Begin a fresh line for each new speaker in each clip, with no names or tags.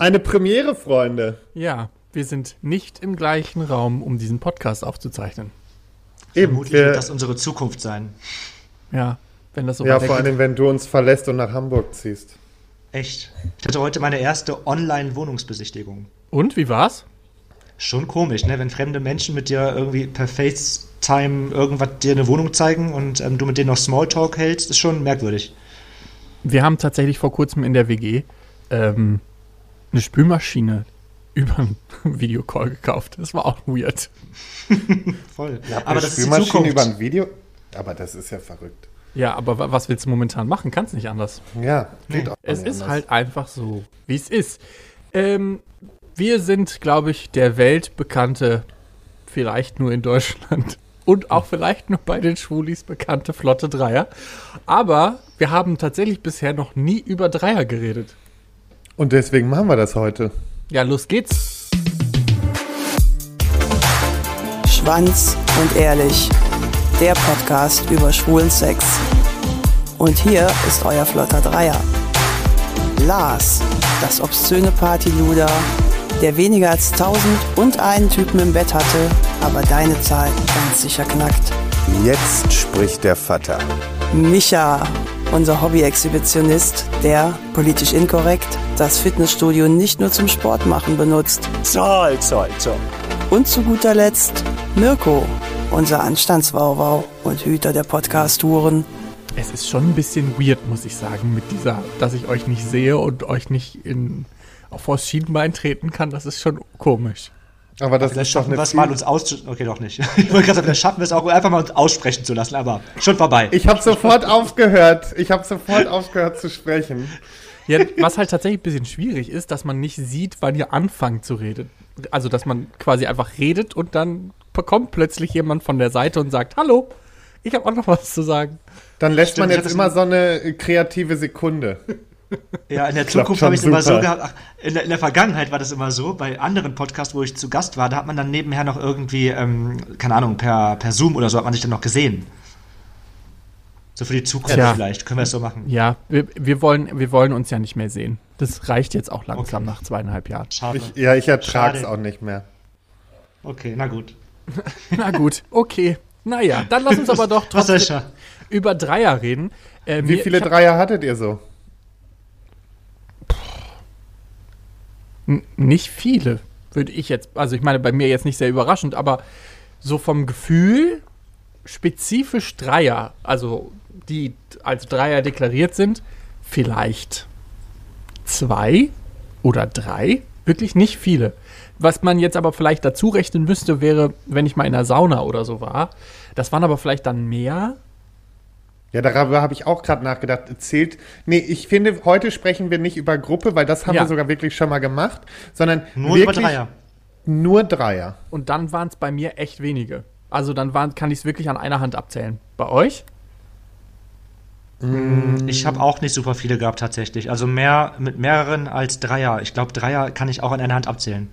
Eine Premiere, Freunde.
Ja, wir sind nicht im gleichen Raum, um diesen Podcast aufzuzeichnen.
Eben, Vermutlich wir, wird das unsere Zukunft sein.
Ja, wenn das so
Ja, vor allem, wenn du uns verlässt und nach Hamburg ziehst.
Echt? Ich hatte heute meine erste Online-Wohnungsbesichtigung.
Und, wie war's?
Schon komisch, ne? Wenn fremde Menschen mit dir irgendwie per FaceTime irgendwas dir eine Wohnung zeigen und ähm, du mit denen noch Smalltalk hältst, ist schon merkwürdig.
Wir haben tatsächlich vor kurzem in der WG ähm, eine Spülmaschine über einen Videocall gekauft. Das war auch weird.
Voll. Ja, aber das Spülmaschine ist die über ein Video. Aber das ist ja verrückt.
Ja, aber was willst du momentan machen? Kannst nicht anders.
Ja,
geht nee. auch Es ist anders. halt einfach so, wie es ist. Ähm, wir sind, glaube ich, der weltbekannte, vielleicht nur in Deutschland und auch vielleicht noch bei den Schwulis bekannte Flotte Dreier. Aber wir haben tatsächlich bisher noch nie über Dreier geredet.
Und deswegen machen wir das heute.
Ja, los geht's.
Schwanz und ehrlich. Der Podcast über schwulen Sex. Und hier ist euer flotter Dreier. Lars, das obszöne Partyluder, der weniger als tausend und einen Typen im Bett hatte, aber deine Zahl ganz sicher knackt.
Jetzt spricht der Vater.
Micha, unser Hobby-Exhibitionist, der, politisch inkorrekt, das Fitnessstudio nicht nur zum Sport machen benutzt.
Zoll, zoll, zoll.
Und zu guter Letzt Mirko, unser Anstandswauwau und Hüter der Podcast-Touren.
Es ist schon ein bisschen weird, muss ich sagen, mit dieser, dass ich euch nicht sehe und euch nicht in, auf vors Schienbein treten kann. Das ist schon komisch.
Aber das vielleicht ist schaffen wir es mal uns aus. Okay, doch nicht. Ich wollte gerade sagen, vielleicht schaffen wir es auch einfach mal uns aussprechen zu lassen, aber schon vorbei.
Ich habe sofort aufgehört. Ich habe sofort aufgehört zu sprechen.
Ja, was halt tatsächlich ein bisschen schwierig ist, dass man nicht sieht, wann ihr anfangt zu reden. Also, dass man quasi einfach redet und dann kommt plötzlich jemand von der Seite und sagt: Hallo, ich habe auch noch was zu sagen.
Dann lässt Stimmt, man jetzt immer so eine kreative Sekunde.
Ja, in der Zukunft habe ich es immer so gehabt. Ach, in, der, in, der, Vergangenheit war das immer so. Bei anderen Podcasts, wo ich zu Gast war, da hat man dann nebenher noch irgendwie, ähm, keine Ahnung, per, per Zoom oder so hat man sich dann noch gesehen. So für die Zukunft ja. vielleicht. Können wir es so machen?
Ja, wir, wir, wollen, wir wollen uns ja nicht mehr sehen. Das reicht jetzt auch langsam okay. nach zweieinhalb Jahren.
Schade. Ich, ja, ich ertrage es auch nicht mehr.
Okay, na gut.
na gut, okay. Naja, dann lass uns aber doch trotzdem über Dreier reden.
Äh, Wie viele Dreier hattet ihr so?
Nicht viele, würde ich jetzt, also ich meine, bei mir jetzt nicht sehr überraschend, aber so vom Gefühl spezifisch Dreier, also die als Dreier deklariert sind, vielleicht zwei oder drei, wirklich nicht viele. Was man jetzt aber vielleicht dazu rechnen müsste, wäre, wenn ich mal in der Sauna oder so war. Das waren aber vielleicht dann mehr,
ja, darüber habe ich auch gerade nachgedacht. Zählt. Nee, ich finde, heute sprechen wir nicht über Gruppe, weil das haben ja. wir sogar wirklich schon mal gemacht, sondern
nur
wirklich
über Dreier.
Nur Dreier.
Und dann waren es bei mir echt wenige. Also dann waren, kann ich es wirklich an einer Hand abzählen. Bei euch?
Mm, ich habe auch nicht super viele gehabt tatsächlich. Also mehr mit mehreren als Dreier. Ich glaube, Dreier kann ich auch an einer Hand abzählen.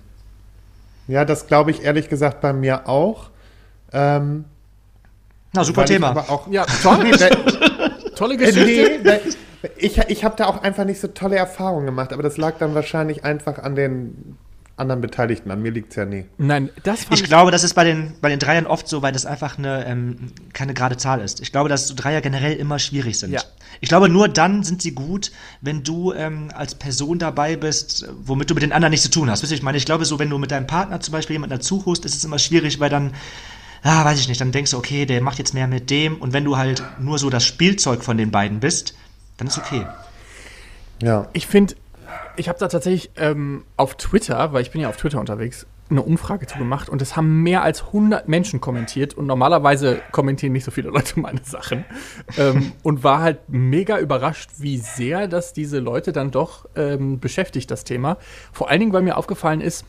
Ja, das glaube ich ehrlich gesagt bei mir auch. Ähm,
na, super Thema.
Auch, ja, toll. tolle Geschichte. Nee, ich ich habe da auch einfach nicht so tolle Erfahrungen gemacht, aber das lag dann wahrscheinlich einfach an den anderen Beteiligten. An mir liegt es ja nie.
Nein, das
fand ich, ich glaube, das ist bei den, bei den Dreiern oft so, weil das einfach eine, ähm, keine gerade Zahl ist. Ich glaube, dass so Dreier generell immer schwierig sind. Ja. Ich glaube, nur dann sind sie gut, wenn du ähm, als Person dabei bist, womit du mit den anderen nichts zu tun hast. Wisst ihr, ich meine, ich glaube, so, wenn du mit deinem Partner zum Beispiel jemanden dazu holst, ist es immer schwierig, weil dann ah, weiß ich nicht, dann denkst du, okay, der macht jetzt mehr mit dem. Und wenn du halt nur so das Spielzeug von den beiden bist, dann ist okay.
Ja. Ich finde, ich habe da tatsächlich ähm, auf Twitter, weil ich bin ja auf Twitter unterwegs, eine Umfrage zu gemacht und es haben mehr als 100 Menschen kommentiert und normalerweise kommentieren nicht so viele Leute meine Sachen ähm, und war halt mega überrascht, wie sehr das diese Leute dann doch ähm, beschäftigt, das Thema. Vor allen Dingen, weil mir aufgefallen ist,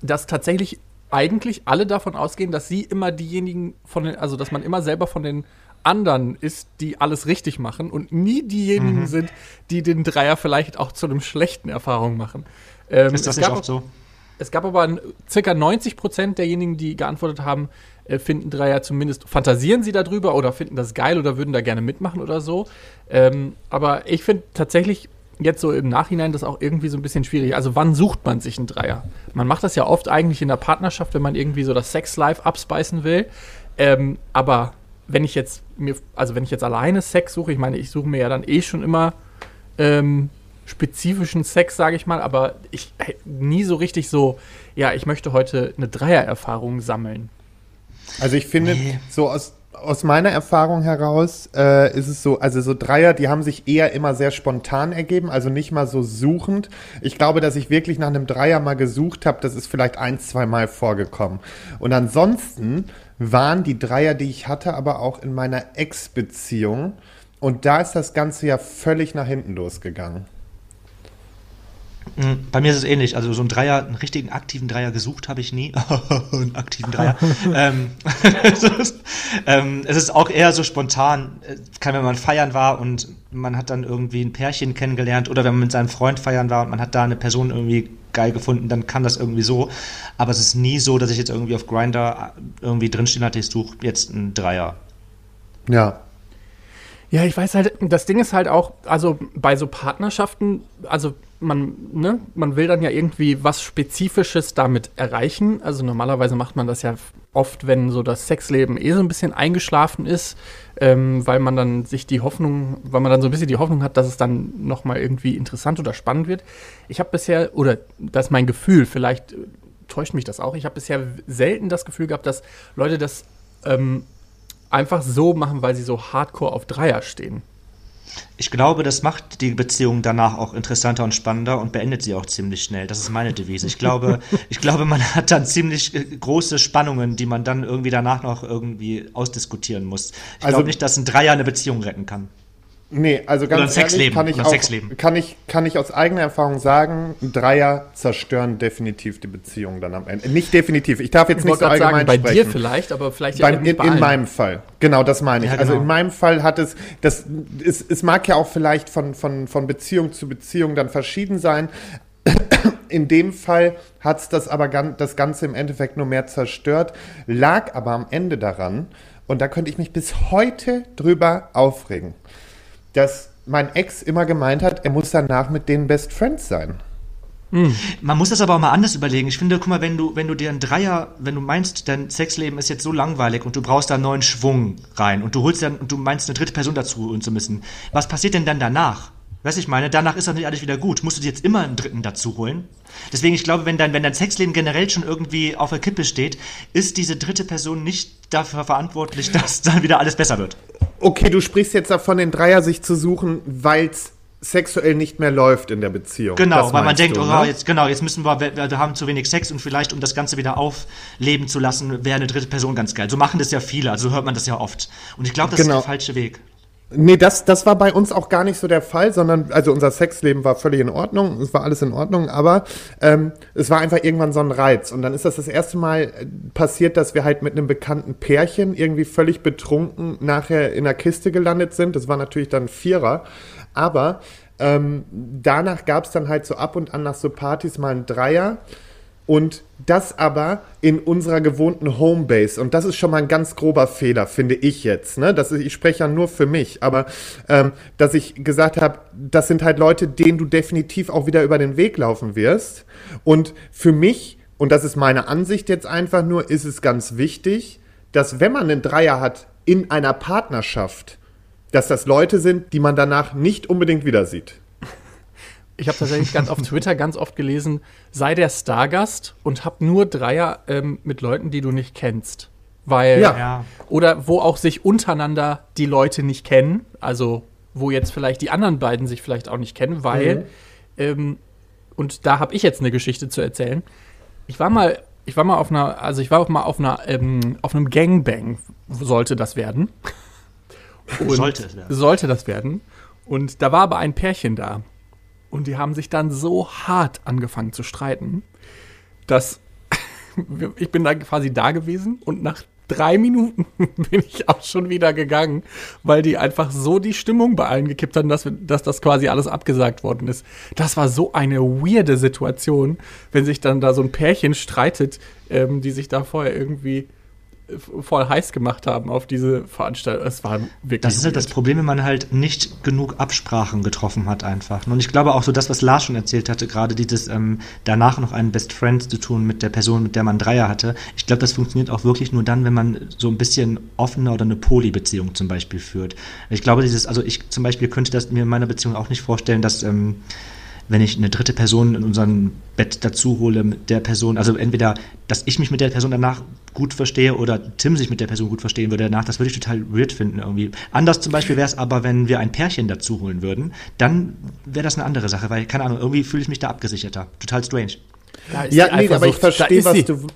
dass tatsächlich eigentlich alle davon ausgehen, dass sie immer diejenigen von den, also dass man immer selber von den anderen ist, die alles richtig machen und nie diejenigen mhm. sind, die den Dreier vielleicht auch zu einem schlechten Erfahrung machen.
Ähm, ist das nicht oft so?
Es gab aber circa 90 Prozent derjenigen, die geantwortet haben, äh, finden Dreier zumindest, fantasieren sie darüber oder finden das geil oder würden da gerne mitmachen oder so. Ähm, aber ich finde tatsächlich, jetzt so im Nachhinein das auch irgendwie so ein bisschen schwierig. Also wann sucht man sich einen Dreier? Man macht das ja oft eigentlich in der Partnerschaft, wenn man irgendwie so das Sex-Life abspeisen will. Ähm, aber wenn ich jetzt mir, also wenn ich jetzt alleine Sex suche, ich meine, ich suche mir ja dann eh schon immer ähm, spezifischen Sex, sage ich mal, aber ich nie so richtig so, ja, ich möchte heute eine Dreiererfahrung sammeln.
Also ich finde, nee. so aus aus meiner Erfahrung heraus äh, ist es so, also so Dreier, die haben sich eher immer sehr spontan ergeben, also nicht mal so suchend. Ich glaube, dass ich wirklich nach einem Dreier mal gesucht habe, das ist vielleicht ein, zwei Mal vorgekommen. Und ansonsten waren die Dreier, die ich hatte, aber auch in meiner Ex-Beziehung. Und da ist das Ganze ja völlig nach hinten losgegangen.
Hm, bei mir ist es ähnlich. Also so einen Dreier, einen richtigen aktiven Dreier gesucht habe ich nie. einen aktiven Dreier. ähm, ähm, es ist auch eher so spontan. Kann, wenn man feiern war und man hat dann irgendwie ein Pärchen kennengelernt oder wenn man mit seinem Freund feiern war und man hat da eine Person irgendwie geil gefunden, dann kann das irgendwie so. Aber es ist nie so, dass ich jetzt irgendwie auf Grinder irgendwie drinstehen hatte, ich suche jetzt einen Dreier.
Ja, ja, ich weiß halt, das Ding ist halt auch, also bei so Partnerschaften, also man, ne, man will dann ja irgendwie was Spezifisches damit erreichen. Also normalerweise macht man das ja oft, wenn so das Sexleben eh so ein bisschen eingeschlafen ist, ähm, weil man dann sich die Hoffnung, weil man dann so ein bisschen die Hoffnung hat, dass es dann nochmal irgendwie interessant oder spannend wird. Ich habe bisher, oder das ist mein Gefühl, vielleicht äh, täuscht mich das auch, ich habe bisher selten das Gefühl gehabt, dass Leute das ähm, einfach so machen, weil sie so hardcore auf Dreier stehen.
Ich glaube, das macht die Beziehung danach auch interessanter und spannender und beendet sie auch ziemlich schnell. Das ist meine Devise. Ich glaube, ich glaube, man hat dann ziemlich äh, große Spannungen, die man dann irgendwie danach noch irgendwie ausdiskutieren muss. Ich also, glaube nicht, dass ein Dreier eine Beziehung retten kann.
Nee, also ganz ehrlich kann ich, auch, kann, ich, kann ich aus eigener Erfahrung sagen, Dreier zerstören definitiv die Beziehung dann am Ende. Nicht definitiv, ich darf jetzt ich nicht so allgemein sagen,
bei
sprechen.
dir vielleicht, aber vielleicht
ja Beim, in, in meinem Fall, genau, das meine ich. Ja, also genau. Also in meinem Fall hat es, das, es, es mag ja auch vielleicht von, von, von Beziehung zu Beziehung dann verschieden sein. In dem Fall hat es das aber das Ganze im Endeffekt nur mehr zerstört, lag aber am Ende daran, und da könnte ich mich bis heute drüber aufregen dass mein Ex immer gemeint hat, er muss danach mit denen Best Friends sein.
Hm. Man muss das aber auch mal anders überlegen. Ich finde, guck mal, wenn du, wenn du dir einen Dreier, wenn du meinst, dein Sexleben ist jetzt so langweilig und du brauchst da einen neuen Schwung rein und du holst dann und du meinst eine dritte Person dazu und zu müssen, was passiert denn dann danach? Weißt du, ich meine, danach ist doch nicht alles wieder gut. Musst du dir jetzt immer einen dritten dazu holen? Deswegen, ich glaube, wenn dein, wenn dein Sexleben generell schon irgendwie auf der Kippe steht, ist diese dritte Person nicht dafür verantwortlich, dass dann wieder alles besser wird.
Okay, du sprichst jetzt davon, den Dreier sich zu suchen, weil es sexuell nicht mehr läuft in der Beziehung.
Genau, weil man denkt, du, oh, ne? jetzt, genau, jetzt müssen wir, wir, wir haben zu wenig Sex und vielleicht, um das Ganze wieder aufleben zu lassen, wäre eine dritte Person ganz geil. So machen das ja viele, also hört man das ja oft. Und ich glaube, das genau. ist der falsche Weg.
Nee, das, das war bei uns auch gar nicht so der Fall, sondern, also unser Sexleben war völlig in Ordnung, es war alles in Ordnung, aber ähm, es war einfach irgendwann so ein Reiz. Und dann ist das das erste Mal äh, passiert, dass wir halt mit einem bekannten Pärchen irgendwie völlig betrunken nachher in der Kiste gelandet sind. Das war natürlich dann Vierer, aber ähm, danach gab es dann halt so ab und an nach so Partys mal ein Dreier. Und das aber in unserer gewohnten Homebase. Und das ist schon mal ein ganz grober Fehler, finde ich jetzt. Ne? Das ist, ich spreche ja nur für mich, aber ähm, dass ich gesagt habe, das sind halt Leute, denen du definitiv auch wieder über den Weg laufen wirst. Und für mich, und das ist meine Ansicht jetzt einfach nur, ist es ganz wichtig, dass wenn man einen Dreier hat in einer Partnerschaft, dass das Leute sind, die man danach nicht unbedingt wieder sieht
ich habe tatsächlich ganz auf Twitter ganz oft gelesen, sei der Stargast und hab nur Dreier ähm, mit Leuten, die du nicht kennst. Weil, ja. oder wo auch sich untereinander die Leute nicht kennen, also wo jetzt vielleicht die anderen beiden sich vielleicht auch nicht kennen, weil, mhm. ähm, und da habe ich jetzt eine Geschichte zu erzählen. Ich war mal, ich war mal auf einer, also ich war auch mal auf einer, ähm, auf einem Gangbang, sollte das werden. Und sollte es werden. Sollte das werden. Und da war aber ein Pärchen da. Und die haben sich dann so hart angefangen zu streiten, dass ich bin da quasi da gewesen und nach drei Minuten bin ich auch schon wieder gegangen, weil die einfach so die Stimmung bei allen gekippt haben, dass, dass das quasi alles abgesagt worden ist. Das war so eine weirde Situation, wenn sich dann da so ein Pärchen streitet, ähm, die sich da vorher irgendwie voll heiß gemacht haben auf diese Veranstaltung. Es war
wirklich. Das ist halt das Problem, wenn man halt nicht genug Absprachen getroffen hat, einfach. Und ich glaube auch so das, was Lars schon erzählt hatte, gerade dieses ähm, danach noch einen Best Friend zu tun mit der Person, mit der man Dreier hatte. Ich glaube, das funktioniert auch wirklich nur dann, wenn man so ein bisschen offener oder eine Poly-Beziehung zum Beispiel führt. Ich glaube, dieses, also ich zum Beispiel könnte das mir in meiner Beziehung auch nicht vorstellen, dass ähm, wenn ich eine dritte Person in unserem Bett dazu hole mit der Person, also entweder, dass ich mich mit der Person danach gut verstehe oder Tim sich mit der Person gut verstehen würde danach, das würde ich total weird finden irgendwie. Anders zum Beispiel wäre es aber, wenn wir ein Pärchen dazu holen würden, dann wäre das eine andere Sache, weil, keine Ahnung, irgendwie fühle ich mich da abgesicherter. Total strange.
Ja, nee, aber ich verstehe, was du.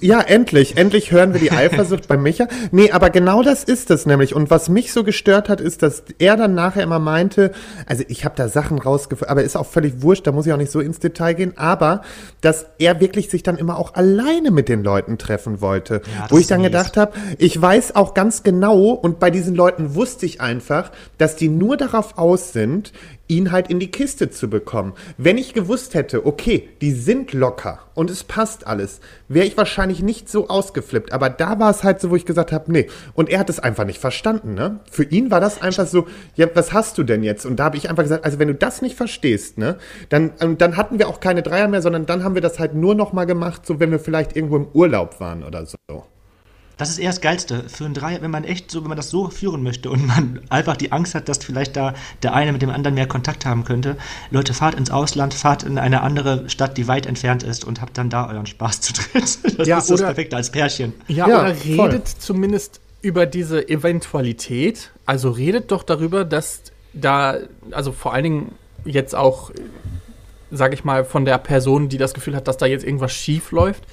Ja, endlich, endlich hören wir die Eifersucht bei Micha. Nee, aber genau das ist es nämlich. Und was mich so gestört hat, ist, dass er dann nachher immer meinte, also ich habe da Sachen rausgefunden, aber ist auch völlig wurscht, da muss ich auch nicht so ins Detail gehen, aber dass er wirklich sich dann immer auch alleine mit den Leuten treffen wollte. Ja, wo ich dann gedacht habe, ich weiß auch ganz genau, und bei diesen Leuten wusste ich einfach, dass die nur darauf aus sind, ihn halt in die Kiste zu bekommen. Wenn ich gewusst hätte, okay, die sind locker und es passt alles, wäre ich wahrscheinlich nicht so ausgeflippt. Aber da war es halt so, wo ich gesagt habe, nee. Und er hat es einfach nicht verstanden, ne? Für ihn war das einfach so, ja, was hast du denn jetzt? Und da habe ich einfach gesagt, also wenn du das nicht verstehst, ne, dann, dann hatten wir auch keine Dreier mehr, sondern dann haben wir das halt nur noch mal gemacht, so wenn wir vielleicht irgendwo im Urlaub waren oder so.
Das ist eher das Geilste für ein Dreier, wenn man echt so, wenn man das so führen möchte und man einfach die Angst hat, dass vielleicht da der eine mit dem anderen mehr Kontakt haben könnte. Leute, fahrt ins Ausland, fahrt in eine andere Stadt, die weit entfernt ist und habt dann da euren Spaß zu dritt. Das ja, ist das Perfekte als Pärchen.
Ja, ja oder redet voll. zumindest über diese Eventualität. Also redet doch darüber, dass da, also vor allen Dingen jetzt auch, sag ich mal, von der Person, die das Gefühl hat, dass da jetzt irgendwas schief läuft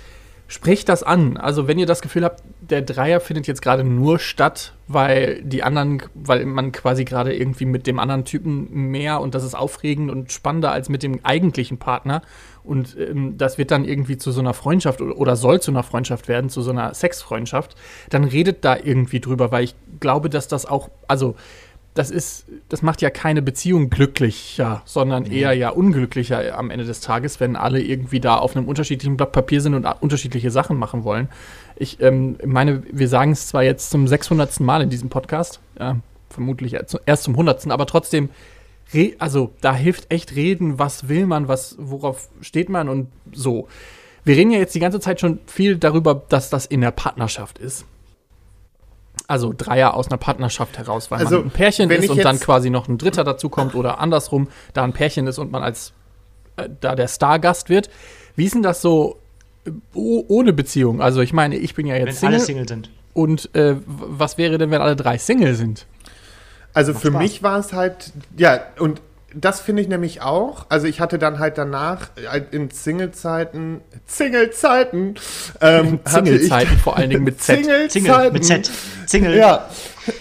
Sprecht das an. Also wenn ihr das Gefühl habt, der Dreier findet jetzt gerade nur statt, weil die anderen, weil man quasi gerade irgendwie mit dem anderen Typen mehr und das ist aufregend und spannender als mit dem eigentlichen Partner. Und ähm, das wird dann irgendwie zu so einer Freundschaft oder soll zu einer Freundschaft werden, zu so einer Sexfreundschaft, dann redet da irgendwie drüber, weil ich glaube, dass das auch, also das ist, das macht ja keine Beziehung glücklicher, sondern mhm. eher ja unglücklicher am Ende des Tages, wenn alle irgendwie da auf einem unterschiedlichen Blatt Papier sind und unterschiedliche Sachen machen wollen. Ich ähm, meine, wir sagen es zwar jetzt zum 600. Mal in diesem Podcast, ja, vermutlich erst zum 100. aber trotzdem, also da hilft echt reden, was will man, was, worauf steht man und so. Wir reden ja jetzt die ganze Zeit schon viel darüber, dass das in der Partnerschaft ist. Also Dreier aus einer Partnerschaft heraus, weil also, man ein Pärchen ist und dann quasi noch ein Dritter dazu kommt oder andersrum, da ein Pärchen ist und man als äh, da der Stargast wird. Wie ist denn das so äh, ohne Beziehung? Also ich meine, ich bin ja jetzt
wenn Single. Alle Single sind.
Und äh, was wäre denn, wenn alle drei Single sind?
Also Macht für Spaß. mich war es halt, ja, und das finde ich nämlich auch. Also ich hatte dann halt danach äh, in Single-Zeiten, Single-Zeiten,
ähm, Single-Zeiten vor allen Dingen mit Z.
Single-Zeiten. Mit Z. Single. Ja,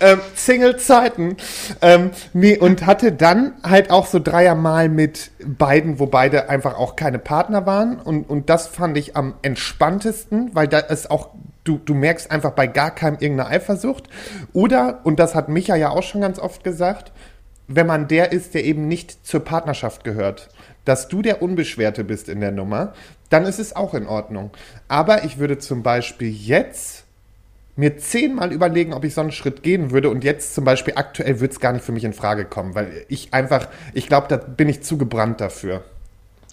ähm, Single-Zeiten. Ähm, nee, und hatte dann halt auch so Dreiermal mit beiden, wo beide einfach auch keine Partner waren. Und, und das fand ich am entspanntesten, weil da ist auch Du, du merkst einfach bei gar keinem irgendeine Eifersucht. Oder, und das hat Micha ja auch schon ganz oft gesagt, wenn man der ist, der eben nicht zur Partnerschaft gehört, dass du der Unbeschwerte bist in der Nummer, dann ist es auch in Ordnung. Aber ich würde zum Beispiel jetzt mir zehnmal überlegen, ob ich so einen Schritt gehen würde. Und jetzt zum Beispiel aktuell würde es gar nicht für mich in Frage kommen, weil ich einfach, ich glaube, da bin ich zu gebrannt dafür.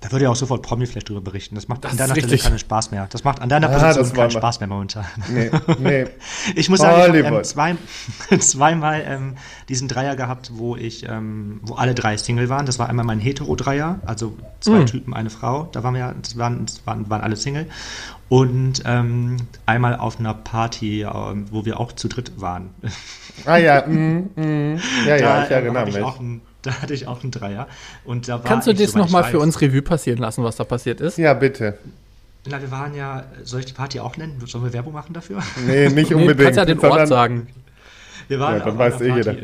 Da würde ja auch sofort Promi vielleicht drüber berichten. Das macht das an deiner Stelle keinen Spaß mehr. Das macht an deiner ah, Position keinen Spaß mehr momentan. Nee, nee. ich muss sagen, ich habe ähm, zwei, zweimal ähm, diesen Dreier gehabt, wo ich, ähm, wo alle drei Single waren. Das war einmal mein Hetero-Dreier, also zwei mhm. Typen, eine Frau. Da waren wir, das waren, das waren, waren alle Single. Und ähm, einmal auf einer Party, ähm, wo wir auch zu dritt waren.
Ah ja, mm, mm. ja, ja, da, ich erinnere mich.
Da hatte ich auch einen Dreier. Und da war
Kannst du das nochmal für uns Revue passieren lassen, was da passiert ist?
Ja, bitte.
Na, wir waren ja, soll ich die Party auch nennen? Sollen wir Werbung machen dafür?
Nee, nicht unbedingt.
du kannst ja den Ort sagen.
Wir waren ja, dann weiß eh jeder.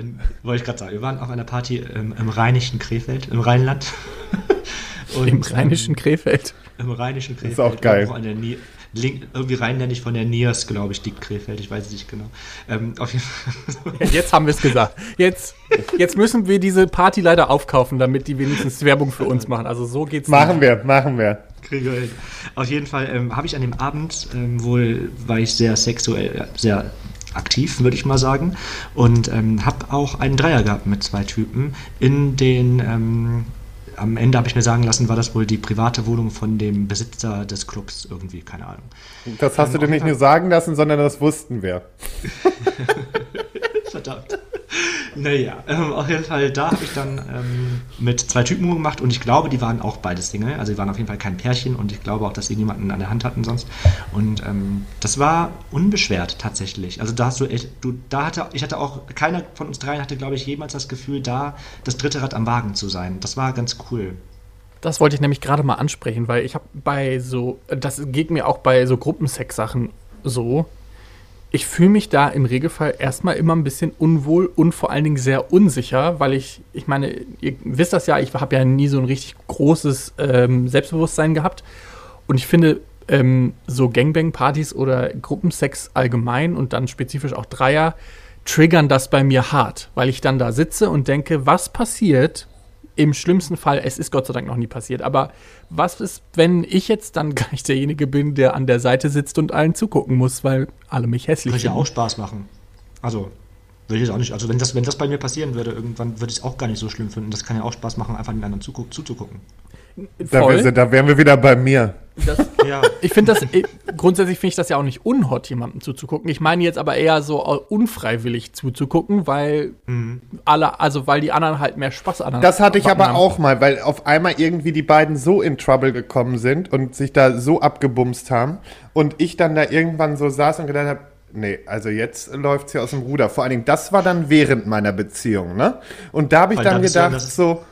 wollte ich gerade sagen, wir waren auf einer Party im, im rheinischen Krefeld, im Rheinland.
Und, Im rheinischen Krefeld.
Im rheinischen
Krefeld. Das ist auch geil.
Link, irgendwie rheinländisch von der Niers, glaube ich, liegt Krefeld, ich weiß es nicht genau. Ähm,
auf jeden Fall. jetzt haben wir es gesagt. Jetzt, jetzt müssen wir diese Party leider aufkaufen, damit die wenigstens Werbung für uns machen. Also so geht's.
Machen nicht. wir, machen wir.
Hin. Auf jeden Fall ähm, habe ich an dem Abend ähm, wohl, war ich sehr sexuell, sehr aktiv, würde ich mal sagen. Und ähm, habe auch einen Dreier gehabt mit zwei Typen in den. Ähm, am Ende habe ich mir sagen lassen, war das wohl die private Wohnung von dem Besitzer des Clubs irgendwie, keine Ahnung.
Das hast ähm, du dir nicht nur sagen lassen, sondern das wussten wir.
Verdammt. Naja, ähm, auf jeden Fall, da habe ich dann ähm, mit zwei Typen gemacht und ich glaube, die waren auch beide Single. Also die waren auf jeden Fall kein Pärchen und ich glaube auch, dass sie niemanden an der Hand hatten sonst. Und ähm, das war unbeschwert tatsächlich. Also da hast du echt, du, da hatte, ich hatte auch, keiner von uns dreien hatte, glaube ich, jemals das Gefühl, da das dritte Rad am Wagen zu sein. Das war ganz cool.
Das wollte ich nämlich gerade mal ansprechen, weil ich habe bei so, das geht mir auch bei so Gruppensex-Sachen so, ich fühle mich da im Regelfall erstmal immer ein bisschen unwohl und vor allen Dingen sehr unsicher, weil ich, ich meine, ihr wisst das ja, ich habe ja nie so ein richtig großes ähm, Selbstbewusstsein gehabt. Und ich finde, ähm, so Gangbang-Partys oder Gruppensex allgemein und dann spezifisch auch Dreier triggern das bei mir hart, weil ich dann da sitze und denke, was passiert, im schlimmsten Fall, es ist Gott sei Dank noch nie passiert, aber was ist, wenn ich jetzt dann gleich derjenige bin, der an der Seite sitzt und allen zugucken muss, weil alle mich hässlich
Würde ja auch Spaß machen. Also, würde ich auch nicht. Also, wenn das, wenn das bei mir passieren würde, irgendwann würde ich es auch gar nicht so schlimm finden. Das kann ja auch Spaß machen, einfach den anderen zuzugucken.
Da, wär, da wären wir wieder bei mir.
Das, ja. Ich finde das, grundsätzlich finde ich das ja auch nicht unhot, jemandem zuzugucken. Ich meine jetzt aber eher so unfreiwillig zuzugucken, weil mhm. alle, also weil die anderen halt mehr Spaß an
Das hatte ich aber haben. auch mal, weil auf einmal irgendwie die beiden so in Trouble gekommen sind und sich da so abgebumst haben und ich dann da irgendwann so saß und gedacht habe, Nee, also jetzt läuft es hier aus dem Ruder. Vor allen Dingen, das war dann während meiner Beziehung, ne? Und da habe ich Weil dann gedacht, so,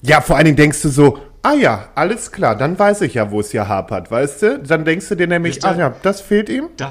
ja, vor allen Dingen denkst du so, Ah ja, alles klar, dann weiß ich ja, wo es hier hapert, weißt du? Dann denkst du dir nämlich, ah ja, das fehlt ihm.
Da,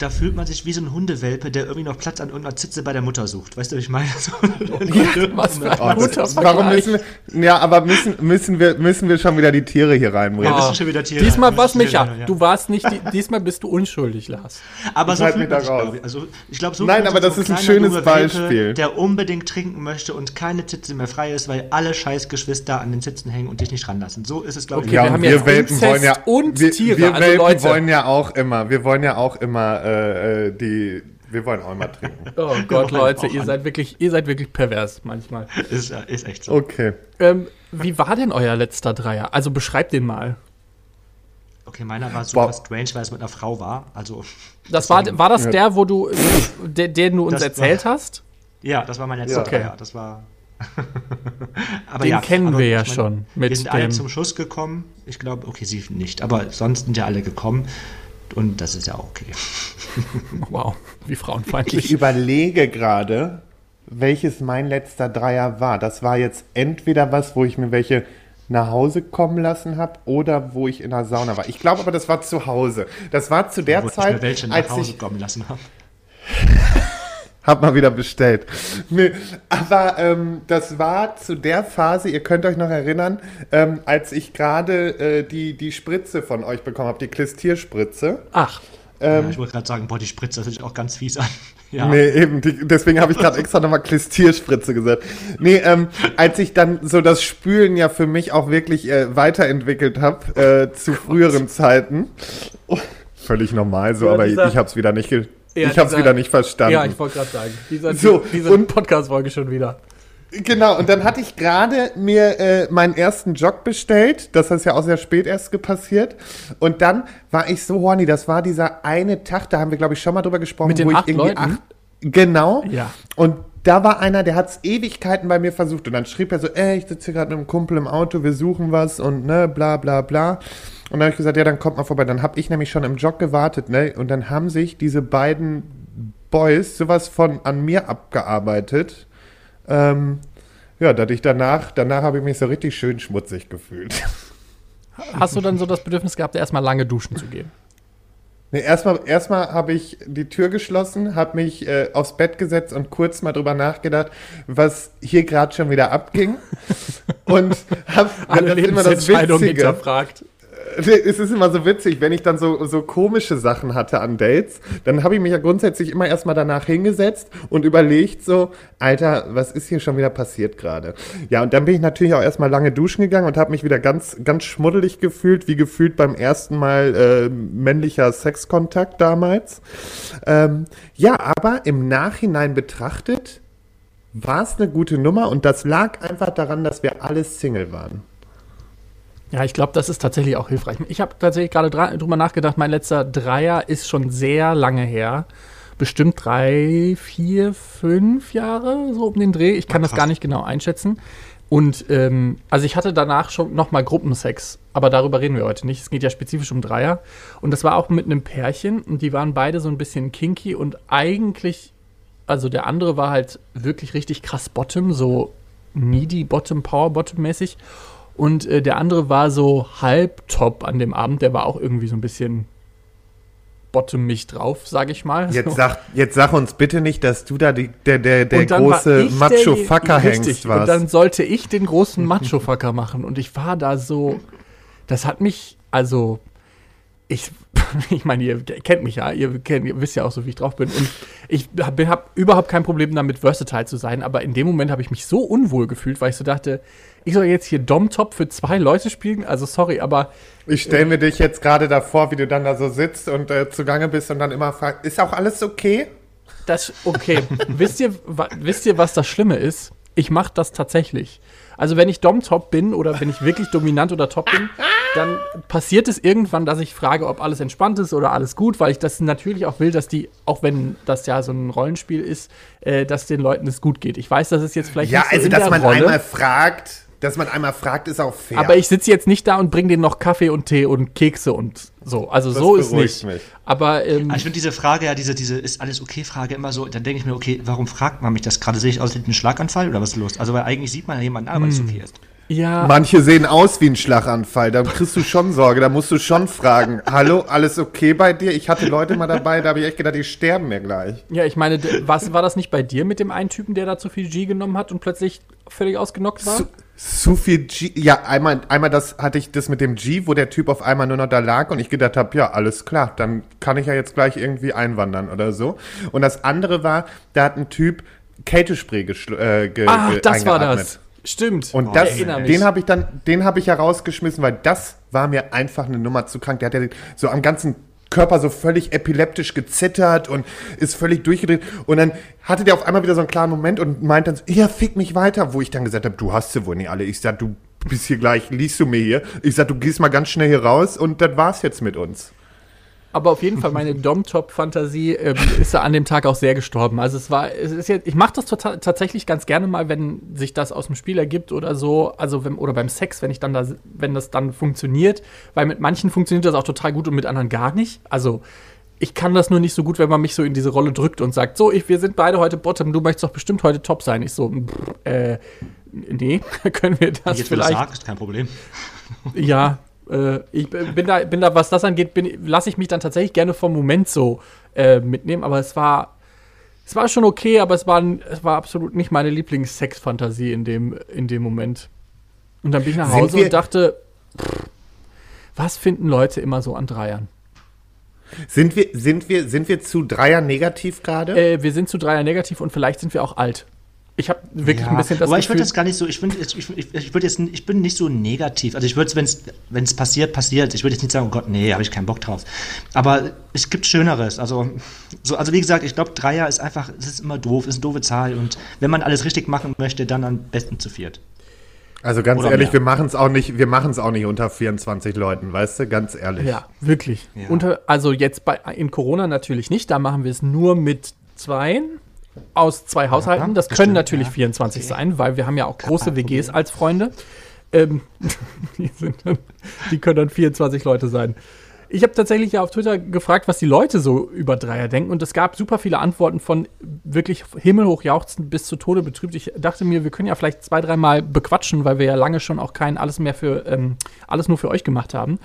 da fühlt man sich wie so ein Hundewelpe, der irgendwie noch Platz an irgendeiner Zitze bei der Mutter sucht. Weißt du, was ich meine? So,
ja, was für eine oh, Mutter Warum müssen wir, ja, aber müssen, müssen, wir, müssen wir schon wieder die Tiere hier reinbringen?
Ja, schon wieder Tiere diesmal was, Micha, ja. du warst nicht, diesmal bist du unschuldig, Lars.
Aber so fühlt man sich, glaube ich. Also, ich glaube, so
Nein, aber das so ist ein schönes Beispiel. Welpe,
der unbedingt trinken möchte und keine Zitze mehr frei ist, weil alle Scheißgeschwister an den Zitzen hängen und dich nicht ranlassen. So ist es, glaube
okay, ich. Ja, wir, haben wir Welpen wollen ja, und wir, Tiere. Wir also Welpen Leute. wollen ja auch immer, wir wollen ja auch immer äh, äh die die, wir wollen auch immer trinken.
Oh Gott, Leute, ihr seid wirklich, ihr seid wirklich pervers manchmal.
Ist, ist echt so.
Okay.
Ähm, wie war denn euer letzter Dreier? Also beschreibt den mal.
Okay, meiner war super Boah. strange, weil es mit einer Frau war. Also.
Das war, war das der, wo du, der, den du uns das erzählt war, hast?
Ja, das war mein letzter ja. Dreier. Das war.
aber den ja, kennen aber wir ja meine, schon.
wir sind alle zum Schuss gekommen. Ich glaube, okay, sie nicht, aber sonst sind ja alle gekommen. Und das ist ja auch okay.
wow, wie frauenfeindlich.
Ich überlege gerade, welches mein letzter Dreier war. Das war jetzt entweder was, wo ich mir welche nach Hause kommen lassen habe oder wo ich in der Sauna war. Ich glaube aber, das war zu Hause. Das war zu der wo Zeit, ich mir
welche nach Hause kommen lassen habe.
Hab mal wieder bestellt. Nee, aber ähm, das war zu der Phase, ihr könnt euch noch erinnern, ähm, als ich gerade äh, die, die Spritze von euch bekommen habe, die Klistierspritze.
Ach.
Ähm, ja, ich wollte gerade sagen, boah, die Spritze, das hört sich auch ganz fies an.
Ja. Nee, eben, die, deswegen habe ich gerade extra nochmal Klistierspritze gesagt. Nee, ähm, als ich dann so das Spülen ja für mich auch wirklich äh, weiterentwickelt habe, äh, zu früheren Zeiten. Oh, völlig normal so, ja, aber ich, ich habe es wieder nicht ja, ich habe es wieder nicht verstanden. Ja,
ich wollte gerade sagen. Dieser, so, diese Podcast-Folge schon wieder.
Genau, und dann hatte ich gerade mir äh, meinen ersten Jog bestellt. Das ist ja auch sehr spät erst passiert. Und dann war ich so horny. Das war dieser eine Tag, da haben wir, glaube ich, schon mal drüber gesprochen,
Mit den
wo
acht
ich irgendwie
Leuten?
acht. Genau.
Ja.
Und da war einer, der hat es Ewigkeiten bei mir versucht. Und dann schrieb er so, ey, ich sitze hier gerade mit einem Kumpel im Auto, wir suchen was und ne, bla bla bla. Und dann habe ich gesagt, ja, dann kommt mal vorbei. Dann habe ich nämlich schon im Jog gewartet, ne? Und dann haben sich diese beiden Boys sowas von an mir abgearbeitet. Ähm, ja, dass ich danach, danach habe ich mich so richtig schön schmutzig gefühlt.
Hast du dann so das Bedürfnis gehabt, erstmal lange duschen zu gehen?
Nee, erstmal erstmal habe ich die Tür geschlossen, habe mich äh, aufs Bett gesetzt und kurz mal drüber nachgedacht, was hier gerade schon wieder abging. und habe
das immer das Witzige. hinterfragt.
es ist immer so witzig, wenn ich dann so, so komische Sachen hatte an Dates, dann habe ich mich ja grundsätzlich immer erstmal danach hingesetzt und überlegt so, Alter, was ist hier schon wieder passiert gerade? Ja, und dann bin ich natürlich auch erstmal lange duschen gegangen und habe mich wieder ganz, ganz schmuddelig gefühlt, wie gefühlt beim ersten Mal äh, männlicher Sexkontakt damals. Ähm, ja, aber im Nachhinein betrachtet war es eine gute Nummer und das lag einfach daran, dass wir alle Single waren.
Ja, ich glaube, das ist tatsächlich auch hilfreich. Ich habe tatsächlich gerade drüber nachgedacht, mein letzter Dreier ist schon sehr lange her. Bestimmt drei, vier, fünf Jahre so um den Dreh. Ich kann Ach, das gar nicht genau einschätzen. Und ähm, also ich hatte danach schon nochmal Gruppensex, aber darüber reden wir heute nicht. Es geht ja spezifisch um Dreier. Und das war auch mit einem Pärchen und die waren beide so ein bisschen kinky und eigentlich, also der andere war halt wirklich richtig krass Bottom, so needy Bottom, Power Bottom mäßig. Und äh, der andere war so halb top an dem Abend. Der war auch irgendwie so ein bisschen bottomig drauf, sage ich mal.
Jetzt sag, jetzt sag uns bitte nicht, dass du da die, der, der, der große Macho-Fucker-Hengst warst.
Und dann sollte ich den großen Macho-Fucker machen. Und ich war da so, das hat mich, also, ich, ich meine, ihr kennt mich ja, ihr, kennt, ihr, wisst ja auch so, wie ich drauf bin. Und ich habe hab überhaupt kein Problem damit, versatile zu sein. Aber in dem Moment habe ich mich so unwohl gefühlt, weil ich so dachte, ich soll jetzt hier Dom-Top für zwei Leute spielen? Also sorry, aber.
Ich stelle mir dich jetzt gerade davor, wie du dann da so sitzt und äh, zugange bist und dann immer fragst, ist auch alles okay?
Das, okay. wisst, ihr, wisst ihr, was das Schlimme ist? Ich mache das tatsächlich. Also wenn ich Dom-Top bin oder wenn ich wirklich dominant oder top bin, dann passiert es irgendwann, dass ich frage, ob alles entspannt ist oder alles gut, weil ich das natürlich auch will, dass die, auch wenn das ja so ein Rollenspiel ist, äh, dass den Leuten es gut geht. Ich weiß, dass es jetzt vielleicht
ja, nicht so also dass man Rolle, einmal fragt, dass man einmal fragt, ist auch fair.
Aber ich sitze jetzt nicht da und bringe denen noch Kaffee und Tee und Kekse und so. Also das so ist nicht. Mich. Aber ähm,
ich finde diese Frage ja, diese, diese ist alles okay Frage immer so, dann denke ich mir, okay, warum fragt man mich das gerade? Sehe ich aus wie ein Schlaganfall oder was ist los? Also weil eigentlich sieht man ja jemanden, aber es okay ist.
Ja. Manche sehen aus wie ein Schlaganfall. Da kriegst du schon Sorge. Da musst du schon fragen: Hallo, alles okay bei dir? Ich hatte Leute mal dabei, da habe ich echt gedacht, die sterben mir gleich.
Ja, ich meine, was war das nicht bei dir mit dem einen Typen, der da zu viel G genommen hat und plötzlich völlig ausgenockt war?
Zu, zu viel G. Ja, einmal, einmal das hatte ich das mit dem G, wo der Typ auf einmal nur noch da lag und ich gedacht habe, ja, alles klar, dann kann ich ja jetzt gleich irgendwie einwandern oder so. Und das andere war, da hat ein Typ Kältespray äh,
ge, Ach, das war das. Stimmt.
Und oh, das, den habe ich dann, den habe ich ja rausgeschmissen, weil das war mir einfach eine Nummer zu krank. Der hat ja so am ganzen Körper so völlig epileptisch gezittert und ist völlig durchgedreht. Und dann hatte der auf einmal wieder so einen klaren Moment und meint dann so, ja, fick mich weiter, wo ich dann gesagt habe, du hast sie wohl nicht alle. Ich sag, du bist hier gleich, liest du mir hier. Ich sag, du gehst mal ganz schnell hier raus und das war's jetzt mit uns.
Aber auf jeden Fall, meine Dom-Top-Fantasie ähm, ist an dem Tag auch sehr gestorben. Also es war, es ist jetzt, ich mache das total, tatsächlich ganz gerne mal, wenn sich das aus dem Spiel ergibt oder so, also wenn, oder beim Sex, wenn ich dann da, wenn das dann funktioniert, weil mit manchen funktioniert das auch total gut und mit anderen gar nicht. Also ich kann das nur nicht so gut, wenn man mich so in diese Rolle drückt und sagt, so, ich, wir sind beide heute Bottom, du möchtest doch bestimmt heute Top sein. Ich so, äh, nee, können wir das Jetzt, vielleicht? Jetzt,
sagst, kein Problem.
Ja, äh, ich bin da, bin da, was das angeht, lasse ich mich dann tatsächlich gerne vom Moment so äh, mitnehmen, aber es war, es war schon okay, aber es war, es war absolut nicht meine Lieblings-Sex-Fantasie in dem, in dem Moment. Und dann bin ich nach Hause und dachte, pff, was finden Leute immer so an Dreiern?
Sind wir, sind wir, sind wir zu Dreier negativ gerade?
Äh, wir sind zu Dreier negativ und vielleicht sind wir auch alt. Ich habe wirklich ja, ein bisschen das
Aber ich würde das gar nicht so, ich, find, ich, ich, ich, würd jetzt, ich bin nicht so negativ. Also ich würde es, wenn es passiert, passiert. Ich würde jetzt nicht sagen, oh Gott, nee, habe ich keinen Bock drauf. Aber es gibt Schöneres. Also, so, also wie gesagt, ich glaube, Dreier ist einfach, es ist immer doof, ist eine doofe Zahl. Und wenn man alles richtig machen möchte, dann am besten zu viert.
Also ganz Oder ehrlich, mehr. wir machen es auch nicht, wir machen es auch nicht unter 24 Leuten, weißt du, ganz ehrlich.
Ja, wirklich. Ja. Unter, also jetzt bei in Corona natürlich nicht, da machen wir es nur mit zweien aus zwei Haushalten. Das können natürlich ja. 24 okay. sein, weil wir haben ja auch große WGs als Freunde. Ähm, die, dann, die, können dann 24 Leute sein. Ich habe tatsächlich ja auf Twitter gefragt, was die Leute so über Dreier denken und es gab super viele Antworten von wirklich himmelhoch jauchzend bis zu Tode betrübt. Ich dachte mir, wir können ja vielleicht zwei, dreimal bequatschen, weil wir ja lange schon auch kein alles mehr für ähm, alles nur für euch gemacht haben.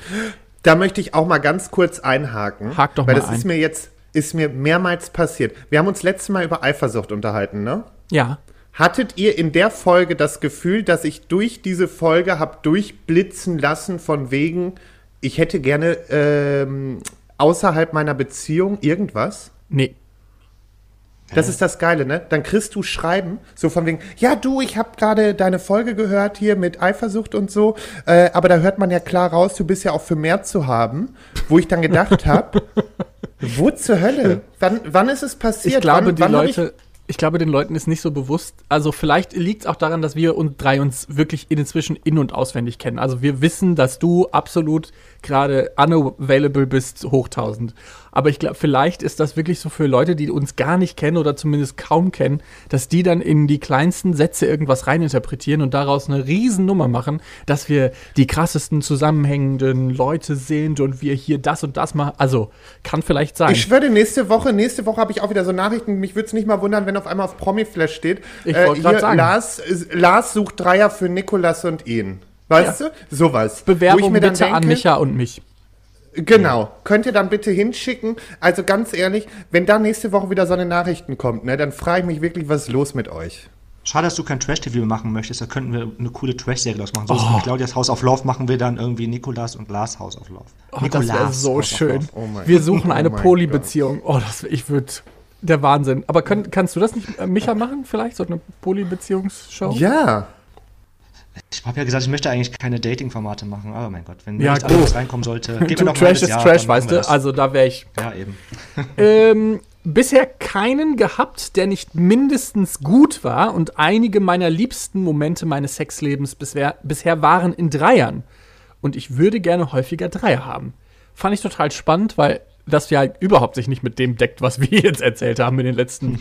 Da möchte ich auch mal ganz kurz einhaken.
Hak doch
weil
mal
das ein. ist mir jetzt ist mir mehrmals passiert. Wir haben uns letztes Mal über Eifersucht unterhalten, ne?
Ja.
Hattet ihr in der Folge das Gefühl, dass ich durch diese Folge habe durchblitzen lassen von wegen, ich hätte gerne ähm, außerhalb meiner Beziehung irgendwas.
Nee.
Das ist das Geile, ne? Dann kriegst du Schreiben, so von wegen, ja du, ich habe gerade deine Folge gehört hier mit Eifersucht und so, äh, aber da hört man ja klar raus, du bist ja auch für mehr zu haben, wo ich dann gedacht habe, wo zur Hölle? Wann, wann ist es passiert?
Ich glaube,
wann,
die Leute, ich glaube, den Leuten ist nicht so bewusst. Also vielleicht liegt es auch daran, dass wir uns drei uns wirklich inzwischen in- und auswendig kennen. Also wir wissen, dass du absolut gerade unavailable bist, hoch 1000. Aber ich glaube, vielleicht ist das wirklich so für Leute, die uns gar nicht kennen oder zumindest kaum kennen, dass die dann in die kleinsten Sätze irgendwas reininterpretieren und daraus eine Riesennummer machen, dass wir die krassesten zusammenhängenden Leute sind und wir hier das und das machen. Also kann vielleicht sein.
Ich schwöre, nächste Woche, nächste Woche habe ich auch wieder so Nachrichten. Mich würde es nicht mal wundern, wenn auf einmal auf Promi-Flash steht.
Ich wollte gerade sagen.
Lars, Lars sucht Dreier für Nikolas und ihn. Weißt ja. du? Sowas.
Bewerbung bitte denke, an Micha und mich.
Genau. Könnt ihr dann bitte hinschicken? Also ganz ehrlich, wenn da nächste Woche wieder so eine Nachrichten kommt, ne, dann frage ich mich wirklich, was ist los mit euch?
Schade, dass du kein Trash-TV machen möchtest. Da könnten wir eine coole Trash-Serie draus machen. So oh. Claudias House of Love machen wir dann irgendwie Nikolas und Lars House of Love.
Oh, Nikolas das wäre so House schön. Oh wir suchen eine oh Polybeziehung. Oh, das, ich würde der Wahnsinn. Aber können, kannst du das nicht, äh, Micha, machen vielleicht? So eine Polybeziehungsshow?
Ja.
Ich habe ja gesagt, ich möchte eigentlich keine Dating-Formate machen, aber mein Gott, wenn
ja,
nicht alles reinkommen sollte,
gib mir noch Trash ist Jahr, Trash, weißt du? Also da wäre ich.
Ja, eben.
ähm, bisher keinen gehabt, der nicht mindestens gut war und einige meiner liebsten Momente meines Sexlebens bisher, bisher waren in Dreiern. Und ich würde gerne häufiger Dreier haben. Fand ich total spannend, weil das ja überhaupt sich nicht mit dem deckt, was wir jetzt erzählt haben in den letzten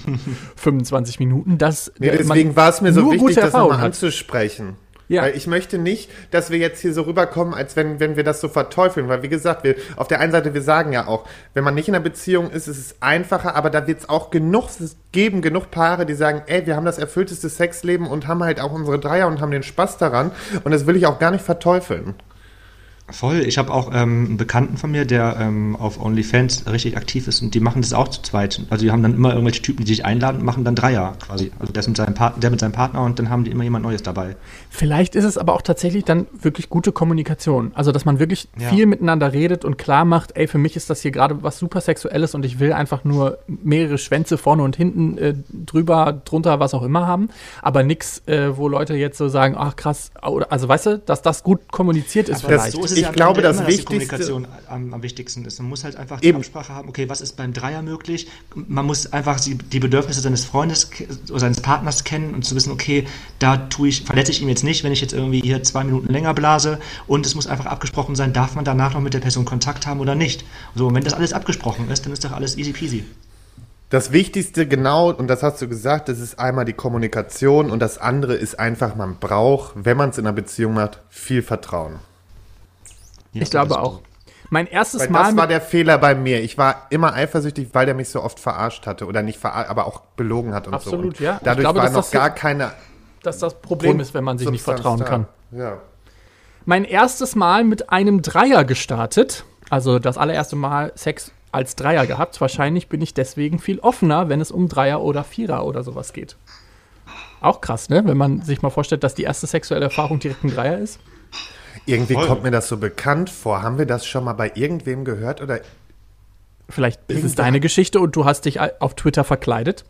25 Minuten. Das,
nee, deswegen war es mir so wichtig, das nochmal anzusprechen. Ja. Weil ich möchte nicht, dass wir jetzt hier so rüberkommen, als wenn, wenn wir das so verteufeln. Weil, wie gesagt, wir, auf der einen Seite, wir sagen ja auch, wenn man nicht in einer Beziehung ist, ist es einfacher, aber da wird es auch genug geben, genug Paare, die sagen, ey, wir haben das erfüllteste Sexleben und haben halt auch unsere Dreier und haben den Spaß daran. Und das will ich auch gar nicht verteufeln.
Voll. Ich habe auch ähm, einen Bekannten von mir, der ähm, auf OnlyFans richtig aktiv ist und die machen das auch zu zweit. Also die haben dann immer irgendwelche Typen, die sich einladen und machen dann Dreier quasi. Also der, mit seinem der mit seinem Partner und dann haben die immer jemand Neues dabei.
Vielleicht ist es aber auch tatsächlich dann wirklich gute Kommunikation. Also dass man wirklich ja. viel miteinander redet und klar macht, ey, für mich ist das hier gerade was super Sexuelles und ich will einfach nur mehrere Schwänze vorne und hinten äh, drüber, drunter, was auch immer haben. Aber nichts, äh, wo Leute jetzt so sagen, ach krass, also weißt du, dass das gut kommuniziert ist
aber vielleicht. So ist ich ja glaube, das immer, Wichtigste.
Dass die Kommunikation am, am, wichtigsten ist. Man muss halt einfach die Eben. Absprache haben, okay, was ist beim Dreier möglich? Man muss einfach die Bedürfnisse seines Freundes oder seines Partners kennen und zu wissen, okay, da tue ich, verletze ich ihn jetzt nicht, wenn ich jetzt irgendwie hier zwei Minuten länger blase. Und es muss einfach abgesprochen sein, darf man danach noch mit der Person Kontakt haben oder nicht. So, und wenn das alles abgesprochen ist, dann ist doch alles easy peasy.
Das Wichtigste, genau, und das hast du gesagt, das ist einmal die Kommunikation und das andere ist einfach, man braucht, wenn man es in einer Beziehung macht, viel Vertrauen.
Ja, ich glaube auch. Mein erstes weil Mal.
Das war der Fehler bei mir. Ich war immer eifersüchtig, weil der mich so oft verarscht hatte oder nicht verarscht, aber auch belogen hat und
Absolut, so.
Absolut,
ja.
Dadurch glaube, war noch gar keine.
Dass das Problem Grund ist, wenn man sich nicht vertrauen da. kann.
Ja.
Mein erstes Mal mit einem Dreier gestartet. Also das allererste Mal Sex als Dreier gehabt. Wahrscheinlich bin ich deswegen viel offener, wenn es um Dreier oder Vierer oder sowas geht. Auch krass, ne? Wenn man sich mal vorstellt, dass die erste sexuelle Erfahrung direkt ein Dreier ist.
Irgendwie Voll. kommt mir das so bekannt vor. Haben wir das schon mal bei irgendwem gehört oder?
Vielleicht ist es deine Geschichte und du hast dich auf Twitter verkleidet.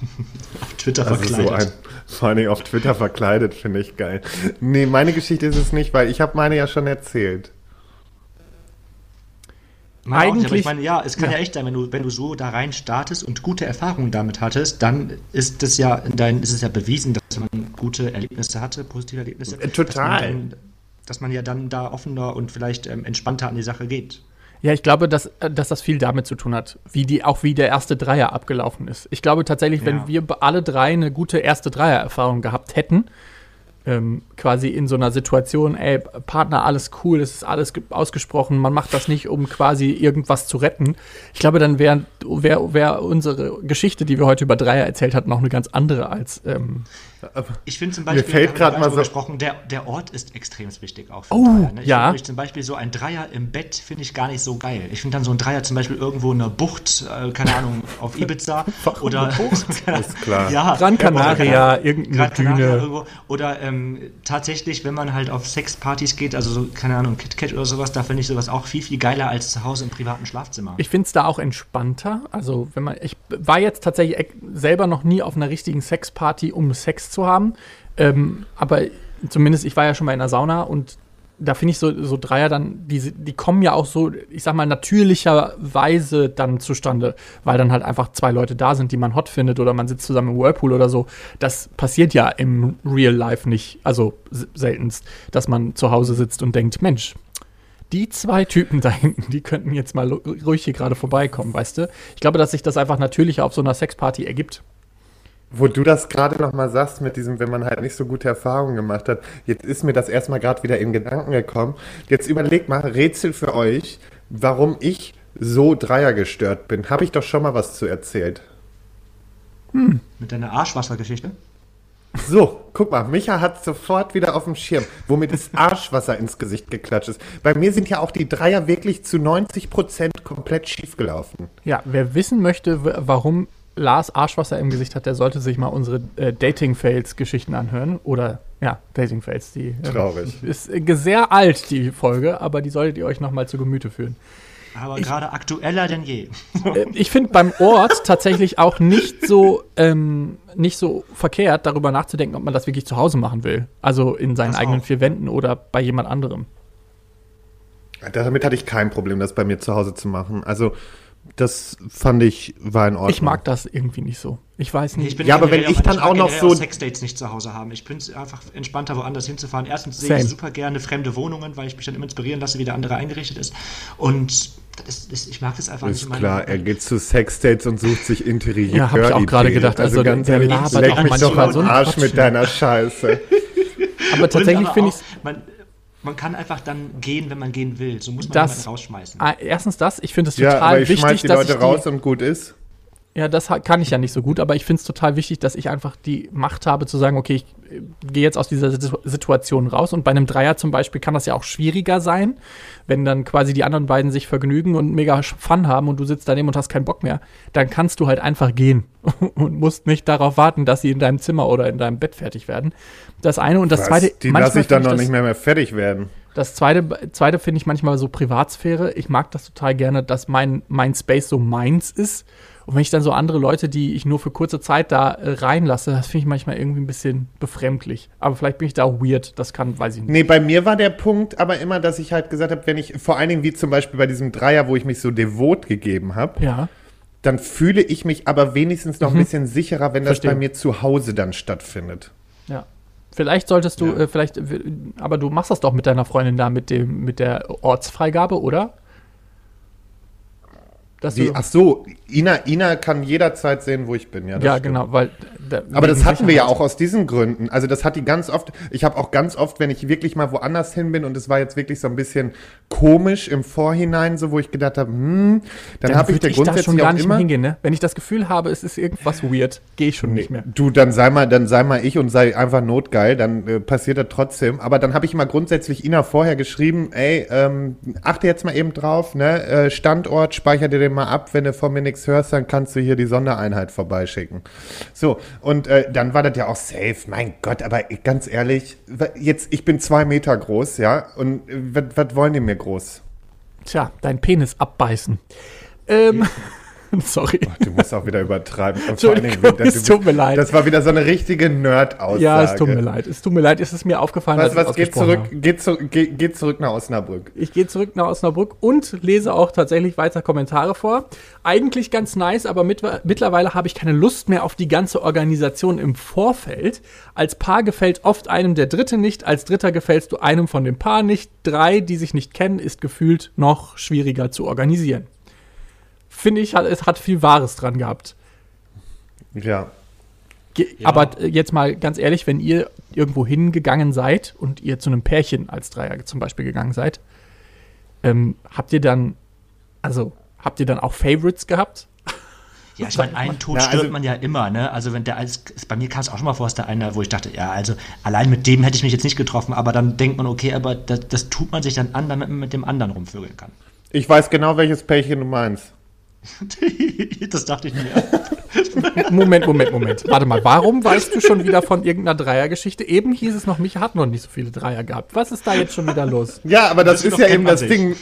auf Twitter das verkleidet.
So ein, vor allem auf Twitter verkleidet finde ich geil. Nee, meine Geschichte ist es nicht, weil ich habe meine ja schon erzählt.
Eigentlich, nicht, ich meine, ja, es kann ja. ja. echt sein, wenn du, wenn du so da rein startest und gute Erfahrungen damit hattest, dann ist das ja, dein, ist es ja bewiesen, dass man gute Erlebnisse hatte, positive Erlebnisse.
Total.
Dass man, dann, dass man ja dann da offener und vielleicht ähm, entspannter an die Sache geht.
Ja, ich glaube, dass, äh, dass das viel damit zu tun hat, wie die, auch wie der erste Dreier abgelaufen ist. Ich glaube tatsächlich, ja. wenn wir alle drei eine gute erste Dreier-Erfahrung gehabt hätten, ähm, quasi in so einer Situation, ey, Partner, alles cool, es ist alles ausgesprochen, man macht das nicht, um quasi irgendwas zu retten. Ich glaube, dann wäre wär, wär unsere Geschichte, die wir heute über Dreier erzählt hatten, noch eine ganz andere als. Ähm,
ich finde zum Beispiel,
mir fällt gerade mal so
gesprochen, der, der Ort ist extrem wichtig auch
für oh, Dreier.
Ne?
Ich ja.
Find, zum Beispiel so ein Dreier im Bett finde ich gar nicht so geil. Ich finde dann so ein Dreier zum Beispiel irgendwo in einer Bucht, äh, keine Ahnung, auf Ibiza oder
ist klar.
Ja, Gran Canaria, irgendeine Gran Canaria Düne. Irgendwo.
Oder ähm, tatsächlich, wenn man halt auf Sexpartys geht, also so, keine Ahnung, KitKat oder sowas, da finde ich sowas auch viel, viel geiler als zu Hause im privaten Schlafzimmer.
Ich finde es da auch entspannter. Also, wenn man, ich war jetzt tatsächlich selber noch nie auf einer richtigen Sexparty, um Sex zu haben. Ähm, aber zumindest, ich war ja schon mal in der Sauna und da finde ich so, so Dreier dann, die, die kommen ja auch so, ich sag mal, natürlicherweise dann zustande, weil dann halt einfach zwei Leute da sind, die man hot findet oder man sitzt zusammen im Whirlpool oder so. Das passiert ja im Real Life nicht, also seltenst, dass man zu Hause sitzt und denkt, Mensch, die zwei Typen da hinten, die könnten jetzt mal ruhig hier gerade vorbeikommen, weißt du? Ich glaube, dass sich das einfach natürlicher auf so einer Sexparty ergibt.
Wo du das gerade nochmal sagst mit diesem, wenn man halt nicht so gute Erfahrungen gemacht hat, jetzt ist mir das erstmal gerade wieder in Gedanken gekommen. Jetzt überleg mal, Rätsel für euch, warum ich so Dreier gestört bin. Habe ich doch schon mal was zu erzählt.
Hm. Mit deiner Arschwassergeschichte?
So, guck mal, Micha hat sofort wieder auf dem Schirm, womit das Arschwasser ins Gesicht geklatscht ist. Bei mir sind ja auch die Dreier wirklich zu 90 Prozent komplett schief gelaufen.
Ja, wer wissen möchte, warum Lars Arschwasser im Gesicht hat, der sollte sich mal unsere äh, Dating-Fails-Geschichten anhören. Oder, ja, Dating-Fails. Die
äh, Traurig.
ist äh, sehr alt, die Folge, aber die solltet ihr euch noch mal zu Gemüte führen.
Aber gerade aktueller denn je.
Äh, ich finde beim Ort tatsächlich auch nicht so, ähm, nicht so verkehrt, darüber nachzudenken, ob man das wirklich zu Hause machen will. Also in seinen das eigenen auch. vier Wänden oder bei jemand anderem.
Damit hatte ich kein Problem, das bei mir zu Hause zu machen. Also das fand ich, war in Ordnung.
Ich mag das irgendwie nicht so. Ich weiß nicht.
Ich ja, aber wenn ich dann auch noch so. Sexdates nicht zu Hause haben. Ich bin einfach entspannter, woanders hinzufahren. Erstens sehe ich super gerne fremde Wohnungen, weil ich mich dann immer inspirieren lasse, wie der andere eingerichtet ist. Und das, das, ich mag das einfach
ist nicht. Ist klar, er geht zu Sexdates und sucht sich Interieur.
Ja, hab ich auch gerade gedacht. Also, also ganz
ehrlich, leck mich doch am Arsch mit deiner Scheiße.
aber tatsächlich finde ich
man kann einfach dann gehen, wenn man gehen will. So muss man das, rausschmeißen.
Ah, erstens das, ich finde es total ja, aber ich wichtig,
die Leute raus die, und gut ist.
Ja, das kann ich ja nicht so gut, aber ich finde es total wichtig, dass ich einfach die Macht habe zu sagen, okay, ich äh, gehe jetzt aus dieser Situation raus. Und bei einem Dreier zum Beispiel kann das ja auch schwieriger sein, wenn dann quasi die anderen beiden sich vergnügen und mega Fun haben und du sitzt daneben und hast keinen Bock mehr. Dann kannst du halt einfach gehen und musst nicht darauf warten, dass sie in deinem Zimmer oder in deinem Bett fertig werden. Das eine und das Was? zweite.
Die lasse ich dann noch nicht mehr, mehr fertig werden.
Das zweite, zweite finde ich manchmal so Privatsphäre. Ich mag das total gerne, dass mein, mein Space so meins ist und wenn ich dann so andere Leute, die ich nur für kurze Zeit da äh, reinlasse, das finde ich manchmal irgendwie ein bisschen befremdlich. Aber vielleicht bin ich da auch weird, das kann, weiß ich nicht.
Nee, bei mir war der Punkt aber immer, dass ich halt gesagt habe, wenn ich, vor allen Dingen wie zum Beispiel bei diesem Dreier, wo ich mich so devot gegeben habe,
ja.
dann fühle ich mich aber wenigstens noch mhm. ein bisschen sicherer, wenn Verstehen. das bei mir zu Hause dann stattfindet.
Ja. Vielleicht solltest du, ja. äh, vielleicht, aber du machst das doch mit deiner Freundin da mit dem, mit der Ortsfreigabe, oder?
Wie, ach so, Ina, Ina kann jederzeit sehen, wo ich bin. Ja,
ja stimmt. genau, weil.
Da, Aber das hatten wir ja auch aus diesen Gründen. Also das hat die ganz oft. Ich habe auch ganz oft, wenn ich wirklich mal woanders hin bin und es war jetzt wirklich so ein bisschen komisch im Vorhinein, so wo ich gedacht habe, hm, dann, dann habe ich da grundsätzlich schon gar
nicht
immer,
hingehen. Ne? Wenn ich das Gefühl habe, es ist irgendwas weird, gehe ich schon nee, nicht mehr.
Du, dann sei mal, dann sei mal ich und sei einfach notgeil, dann äh, passiert das trotzdem. Aber dann habe ich immer grundsätzlich Ina vorher geschrieben, ey, ähm, achte jetzt mal eben drauf, ne, äh, Standort, speicher dir den mal ab, wenn du von mir nichts hörst, dann kannst du hier die Sondereinheit vorbeischicken. So, und äh, dann war das ja auch safe. Mein Gott, aber ganz ehrlich, jetzt, ich bin zwei Meter groß, ja, und äh, was wollen die mir groß?
Tja, dein Penis abbeißen. Ähm. Sorry.
Oh, du musst auch wieder übertreiben.
Entschuldigung, es tut mir leid.
Das war wieder so eine richtige Nerd-Aussage.
Ja, es tut mir leid. Es tut mir leid, es ist mir aufgefallen.
Weißt was, geht zurück, geht, zu, geht, geht, zurück nach Osnabrück.
Ich gehe zurück nach Osnabrück und lese auch tatsächlich weiter Kommentare vor. Eigentlich ganz nice, aber mit, mittlerweile habe ich keine Lust mehr auf die ganze Organisation im Vorfeld. Als Paar gefällt oft einem der Dritte nicht, als Dritter gefällst du einem von dem Paar nicht. Drei, die sich nicht kennen, ist gefühlt noch schwieriger zu organisieren finde ich, es hat viel Wahres dran gehabt.
Ja.
Ge ja. Aber jetzt mal ganz ehrlich, wenn ihr irgendwo hingegangen seid und ihr zu einem Pärchen als Dreier zum Beispiel gegangen seid, ähm, habt ihr dann, also habt ihr dann auch Favorites gehabt?
Ja, ich meine, einen Tod Na, also, stirbt man ja immer, ne? Also wenn der als bei mir kam es auch schon mal vor, dass der einer, wo ich dachte, ja, also allein mit dem hätte ich mich jetzt nicht getroffen, aber dann denkt man, okay, aber das, das tut man sich dann an, damit man mit dem anderen rumvögeln kann.
Ich weiß genau, welches Pärchen du meinst.
das dachte ich mir.
Moment, Moment, Moment. Warte mal, warum weißt du schon wieder von irgendeiner Dreiergeschichte? Eben hieß es noch, Micha hat noch nicht so viele Dreier gehabt. Was ist da jetzt schon wieder los?
Ja, aber das, das ist ja eben das Ding.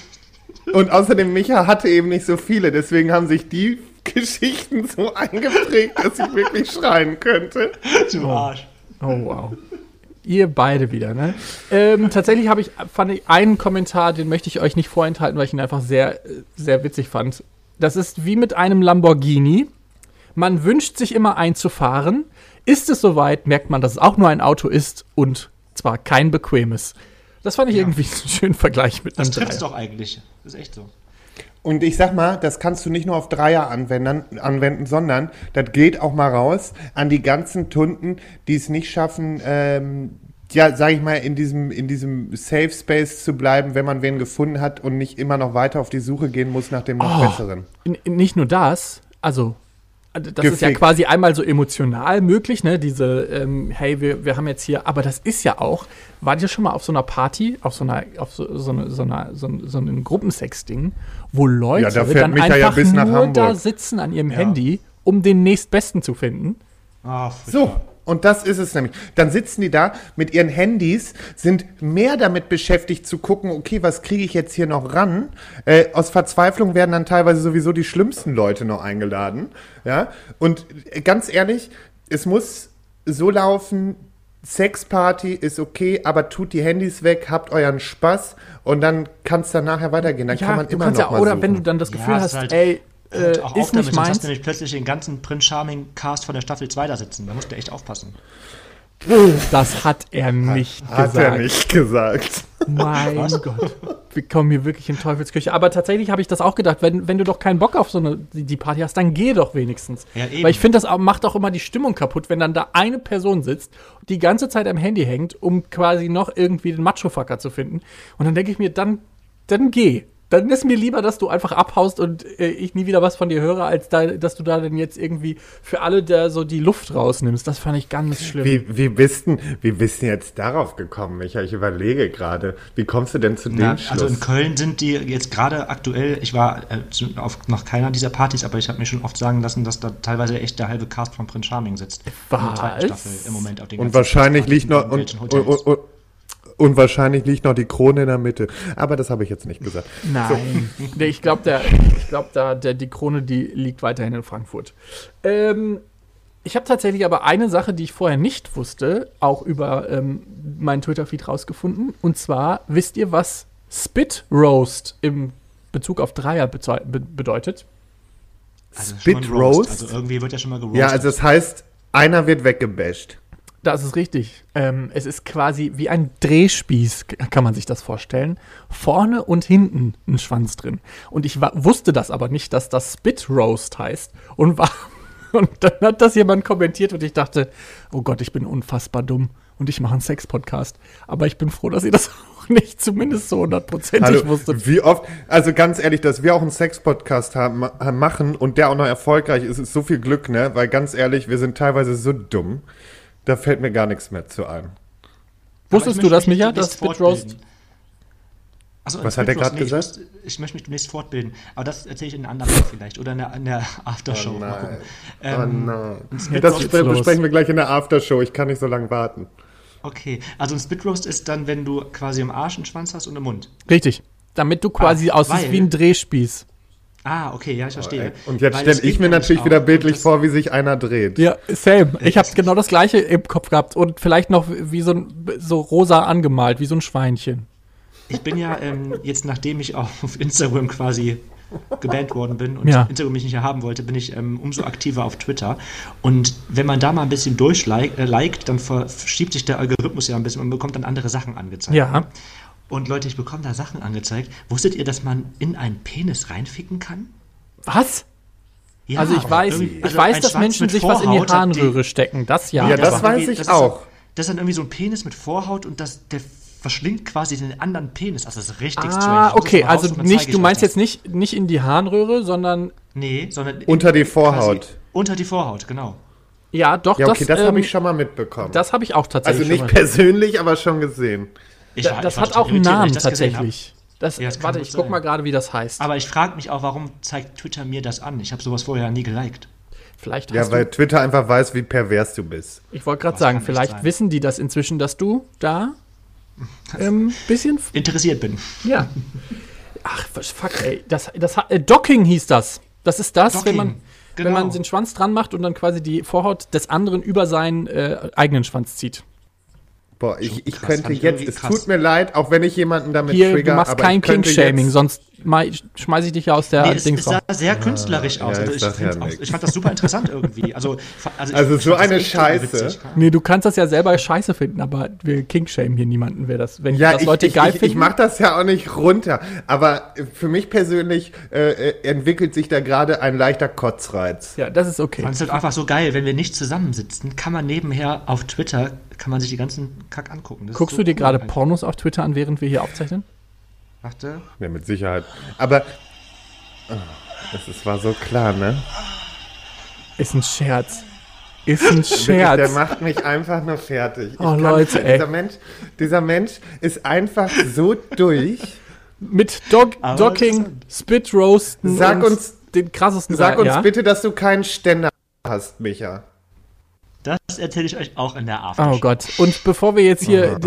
Und außerdem, Micha hatte eben nicht so viele, deswegen haben sich die Geschichten so eingeprägt, dass ich wirklich schreien könnte.
Du Arsch. Oh, oh wow. Ihr beide wieder, ne? Ähm, tatsächlich habe ich, fand ich einen Kommentar, den möchte ich euch nicht vorenthalten, weil ich ihn einfach sehr, sehr witzig fand. Das ist wie mit einem Lamborghini. Man wünscht sich immer einzufahren. Ist es soweit, merkt man, dass es auch nur ein Auto ist und zwar kein bequemes. Das fand ich ja. irgendwie einen schönen Vergleich mit
einem Das trifft doch eigentlich. Das ist echt so.
Und ich sag mal, das kannst du nicht nur auf Dreier anwenden, anwenden sondern das geht auch mal raus an die ganzen Tunden, die es nicht schaffen, ähm, ja, sag ich mal, in diesem, in diesem Safe Space zu bleiben, wenn man wen gefunden hat und nicht immer noch weiter auf die Suche gehen muss nach dem noch oh, besseren.
Nicht nur das, also das Gefickt. ist ja quasi einmal so emotional möglich, ne? Diese, ähm, hey, wir, wir haben jetzt hier, aber das ist ja auch, wart ihr schon mal auf so einer Party, auf so einer, auf so, so, eine, so, einer, so, so einem Gruppensex-Ding, wo Leute ja,
dann einfach
ja
nur
da sitzen an ihrem ja. Handy, um den nächstbesten zu finden?
Ah, so. Und das ist es nämlich. Dann sitzen die da mit ihren Handys, sind mehr damit beschäftigt zu gucken, okay, was kriege ich jetzt hier noch ran? Äh, aus Verzweiflung werden dann teilweise sowieso die schlimmsten Leute noch eingeladen. Ja. Und ganz ehrlich, es muss so laufen, Sexparty ist okay, aber tut die Handys weg, habt euren Spaß und dann kann es dann nachher weitergehen. Dann ja, kann man immer noch ja,
mal Oder suchen. wenn du dann das Gefühl ja, hast, halt ey, äh,
auch ist nicht damit, meins. hast du nämlich plötzlich den ganzen Prince Charming Cast von der Staffel 2 da sitzen. Da musst du echt aufpassen.
Das hat er nicht
hat, gesagt. Hat er nicht gesagt.
Mein Was? Gott. Wir kommen hier wirklich in Teufelsküche. Aber tatsächlich habe ich das auch gedacht, wenn, wenn du doch keinen Bock auf so eine die Party hast, dann geh doch wenigstens. Ja, Weil ich finde, das macht auch immer die Stimmung kaputt, wenn dann da eine Person sitzt, die ganze Zeit am Handy hängt, um quasi noch irgendwie den Macho-Fucker zu finden. Und dann denke ich mir, dann, dann geh dann ist mir lieber, dass du einfach abhaust und äh, ich nie wieder was von dir höre, als da, dass du da dann jetzt irgendwie für alle da so die Luft rausnimmst. Das fand ich ganz schlimm.
Wie, wie, bist, denn, wie bist denn jetzt darauf gekommen, Micha? Ich überlege gerade. Wie kommst du denn zu dem Na, Schluss?
Also in Köln sind die jetzt gerade aktuell, ich war äh, auf noch keiner dieser Partys, aber ich habe mir schon oft sagen lassen, dass da teilweise echt der halbe Cast von Prince Charming sitzt.
Was?
Im Moment auf den
Und wahrscheinlich liegt noch... Und, und, und, und wahrscheinlich liegt noch die Krone in der Mitte. Aber das habe ich jetzt nicht gesagt.
Nein. So. Ich glaube, glaub, da, der, die Krone, die liegt weiterhin in Frankfurt. Ähm, ich habe tatsächlich aber eine Sache, die ich vorher nicht wusste, auch über ähm, meinen Twitter-Feed rausgefunden. Und zwar, wisst ihr, was Spit Roast im Bezug auf Dreier bedeutet?
Also Spit Roast?
Also irgendwie wird ja schon mal
geroastet. Ja, also das heißt, einer wird weggebasht.
Das ist richtig. Ähm, es ist quasi wie ein Drehspieß, kann man sich das vorstellen. Vorne und hinten ein Schwanz drin. Und ich wusste das aber nicht, dass das Spit Roast heißt. Und, war, und dann hat das jemand kommentiert und ich dachte, oh Gott, ich bin unfassbar dumm. Und ich mache einen Sex-Podcast. Aber ich bin froh, dass ihr das auch nicht zumindest so hundertprozentig wusstet.
Wie oft, also ganz ehrlich, dass wir auch einen Sex-Podcast haben, machen und der auch noch erfolgreich ist, ist so viel Glück, ne? Weil ganz ehrlich, wir sind teilweise so dumm. Da fällt mir gar nichts mehr zu ein.
Wusstest du das, Micha, das Spitroast?
Also, Was hat er gerade gesagt?
Ich, ich, möchte mich demnächst fortbilden. Aber das erzähle ich in einer anderen vielleicht. Oder in der, in der Aftershow.
Oh nein. Ähm, oh nein. Das besprechen wir gleich in der Aftershow. Ich kann nicht so lange warten.
Okay. Also ein Spitroast ist dann, wenn du quasi im Arsch einen Schwanz hast und im Mund.
Richtig. Damit du quasi ah, aussiehst wie ein Drehspieß.
Ah, okay, ja, ich verstehe.
Und jetzt stelle ich mir natürlich wieder bildlich vor, wie sich einer dreht.
Ja, same. Ich habe genau das gleiche im Kopf gehabt und vielleicht noch wie so, ein, so rosa angemalt, wie so ein Schweinchen.
Ich bin ja ähm, jetzt, nachdem ich auf Instagram quasi gebannt worden bin und ja. Instagram mich nicht mehr haben wollte, bin ich ähm, umso aktiver auf Twitter. Und wenn man da mal ein bisschen durchliked, äh, dann verschiebt sich der Algorithmus ja ein bisschen und bekommt dann andere Sachen angezeigt.
Ja.
Und Leute, ich bekomme da Sachen angezeigt. Wusstet ihr, dass man in einen Penis reinficken kann?
Was? Ja, also ich weiß, ich also weiß, dass Menschen sich Vorhaut was in die Harnröhre die, stecken. Das ja.
Ja, das, das weiß ich das auch.
Ist, das ist dann irgendwie so ein Penis mit Vorhaut und das, der verschlingt quasi den anderen Penis. Also das ist richtig
ah, strange. okay, also nicht, du meinst jetzt nicht, nicht in die Harnröhre, sondern
Nee, sondern.
Unter die Vorhaut.
Unter die Vorhaut, genau.
Ja, doch,
ja, okay, das, das
ähm,
habe ich schon mal mitbekommen.
Das habe ich auch tatsächlich.
Also nicht persönlich, aber schon gesehen.
Ich war, das ich hat auch einen Namen tatsächlich. Das, ja, das warte, ich guck mal gerade, wie das heißt.
Aber ich frage mich auch, warum zeigt Twitter mir das an? Ich habe sowas vorher nie geliked.
Vielleicht
ja, weil Twitter einfach weiß, wie pervers du bist.
Ich wollte gerade sagen, vielleicht wissen die das inzwischen, dass du da ein ähm, bisschen
interessiert bin.
Ja. Ach, fuck, ey. Das, das, äh, Docking hieß das. Das ist das, Docking. wenn man, genau. wenn man den Schwanz dran macht und dann quasi die Vorhaut des anderen über seinen äh, eigenen Schwanz zieht.
Boah, ich, ich könnte jetzt, es tut mir leid, auch wenn ich jemanden damit
Hier, trigger, du machst kein King-Shaming, sonst schmeiße ich dich ja aus der
nee, Dings es, sah sehr künstlerisch aus. Ja, also ich, ja auch, ich, fand das super interessant irgendwie. Also,
also, also so eine Scheiße.
Witzig, nee, du kannst das ja selber scheiße finden, aber wir King-Shamen hier niemanden, wer das, wenn
ja,
das
ich,
Leute geil
ich,
finden.
Ich mach das ja auch nicht runter, aber für mich persönlich äh, äh entwickelt sich da gerade ein leichter Kotzreiz.
Ja, das ist okay.
Es ist halt einfach so geil, wenn wir nicht zusammensitzen, kann man nebenher auf Twitter, kann man sich die ganzen Kack angucken.
Das Guckst so du dir gerade Pornos auf Twitter an, während wir hier aufzeichnen?
Warte.
Ja, mit Sicherheit. Aber oh, es war so klar, ne?
Ist ein Scherz. Ist ein Scherz.
Der macht mich einfach nur fertig.
Oh, Leute, ey.
Dieser Mensch, dieser Mensch ist einfach so durch.
Mit Dog Docking, Spit Roasten
sag uns,
den krassesten
Sag uns ja? bitte, dass du keinen Ständer hast, Micha.
Das erzähle ich euch auch in der Aftershow.
Oh Gott. Und bevor wir jetzt hier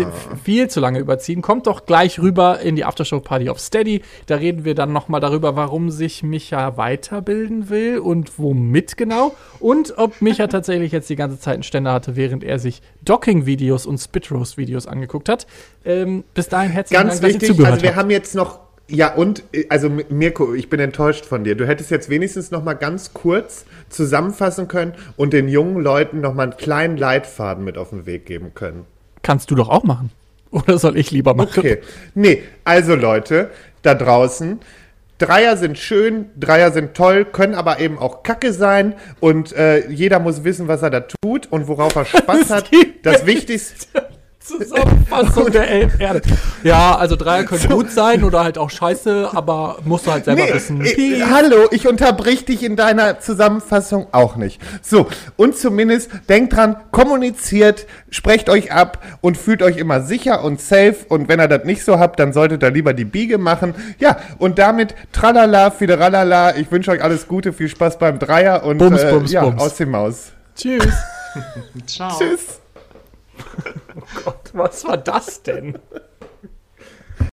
viel zu lange überziehen, kommt doch gleich rüber in die Aftershow-Party of Steady. Da reden wir dann nochmal darüber, warum sich Micha weiterbilden will und womit genau. Und ob Micha tatsächlich jetzt die ganze Zeit einen Ständer hatte, während er sich Docking-Videos und Spitroast-Videos angeguckt hat. Ähm, bis dahin herzlichen
Ganz Dank, wichtig, dass ihr zugehört also wir habt. haben jetzt noch ja, und, also Mirko, ich bin enttäuscht von dir. Du hättest jetzt wenigstens noch mal ganz kurz zusammenfassen können und den jungen Leuten noch mal einen kleinen Leitfaden mit auf den Weg geben können.
Kannst du doch auch machen. Oder soll ich lieber machen?
Okay. Nee, also Leute, da draußen, Dreier sind schön, Dreier sind toll, können aber eben auch Kacke sein und äh, jeder muss wissen, was er da tut und worauf er Spaß hat. Das Wichtigste.
Zusammenfassung der Erde. Ja, also Dreier können so. gut sein oder halt auch scheiße, aber musst du halt selber nee, wissen.
Ich, äh, hallo, ich unterbrich dich in deiner Zusammenfassung auch nicht. So, und zumindest denkt dran, kommuniziert, sprecht euch ab und fühlt euch immer sicher und safe. Und wenn ihr das nicht so habt, dann solltet ihr lieber die Biege machen. Ja, und damit tralala, fideralala. Ich wünsche euch alles Gute, viel Spaß beim Dreier und
bums, äh, bums,
ja,
bums.
aus dem Maus.
Tschüss.
Ciao.
Tschüss.
Oh Gott, was war das denn?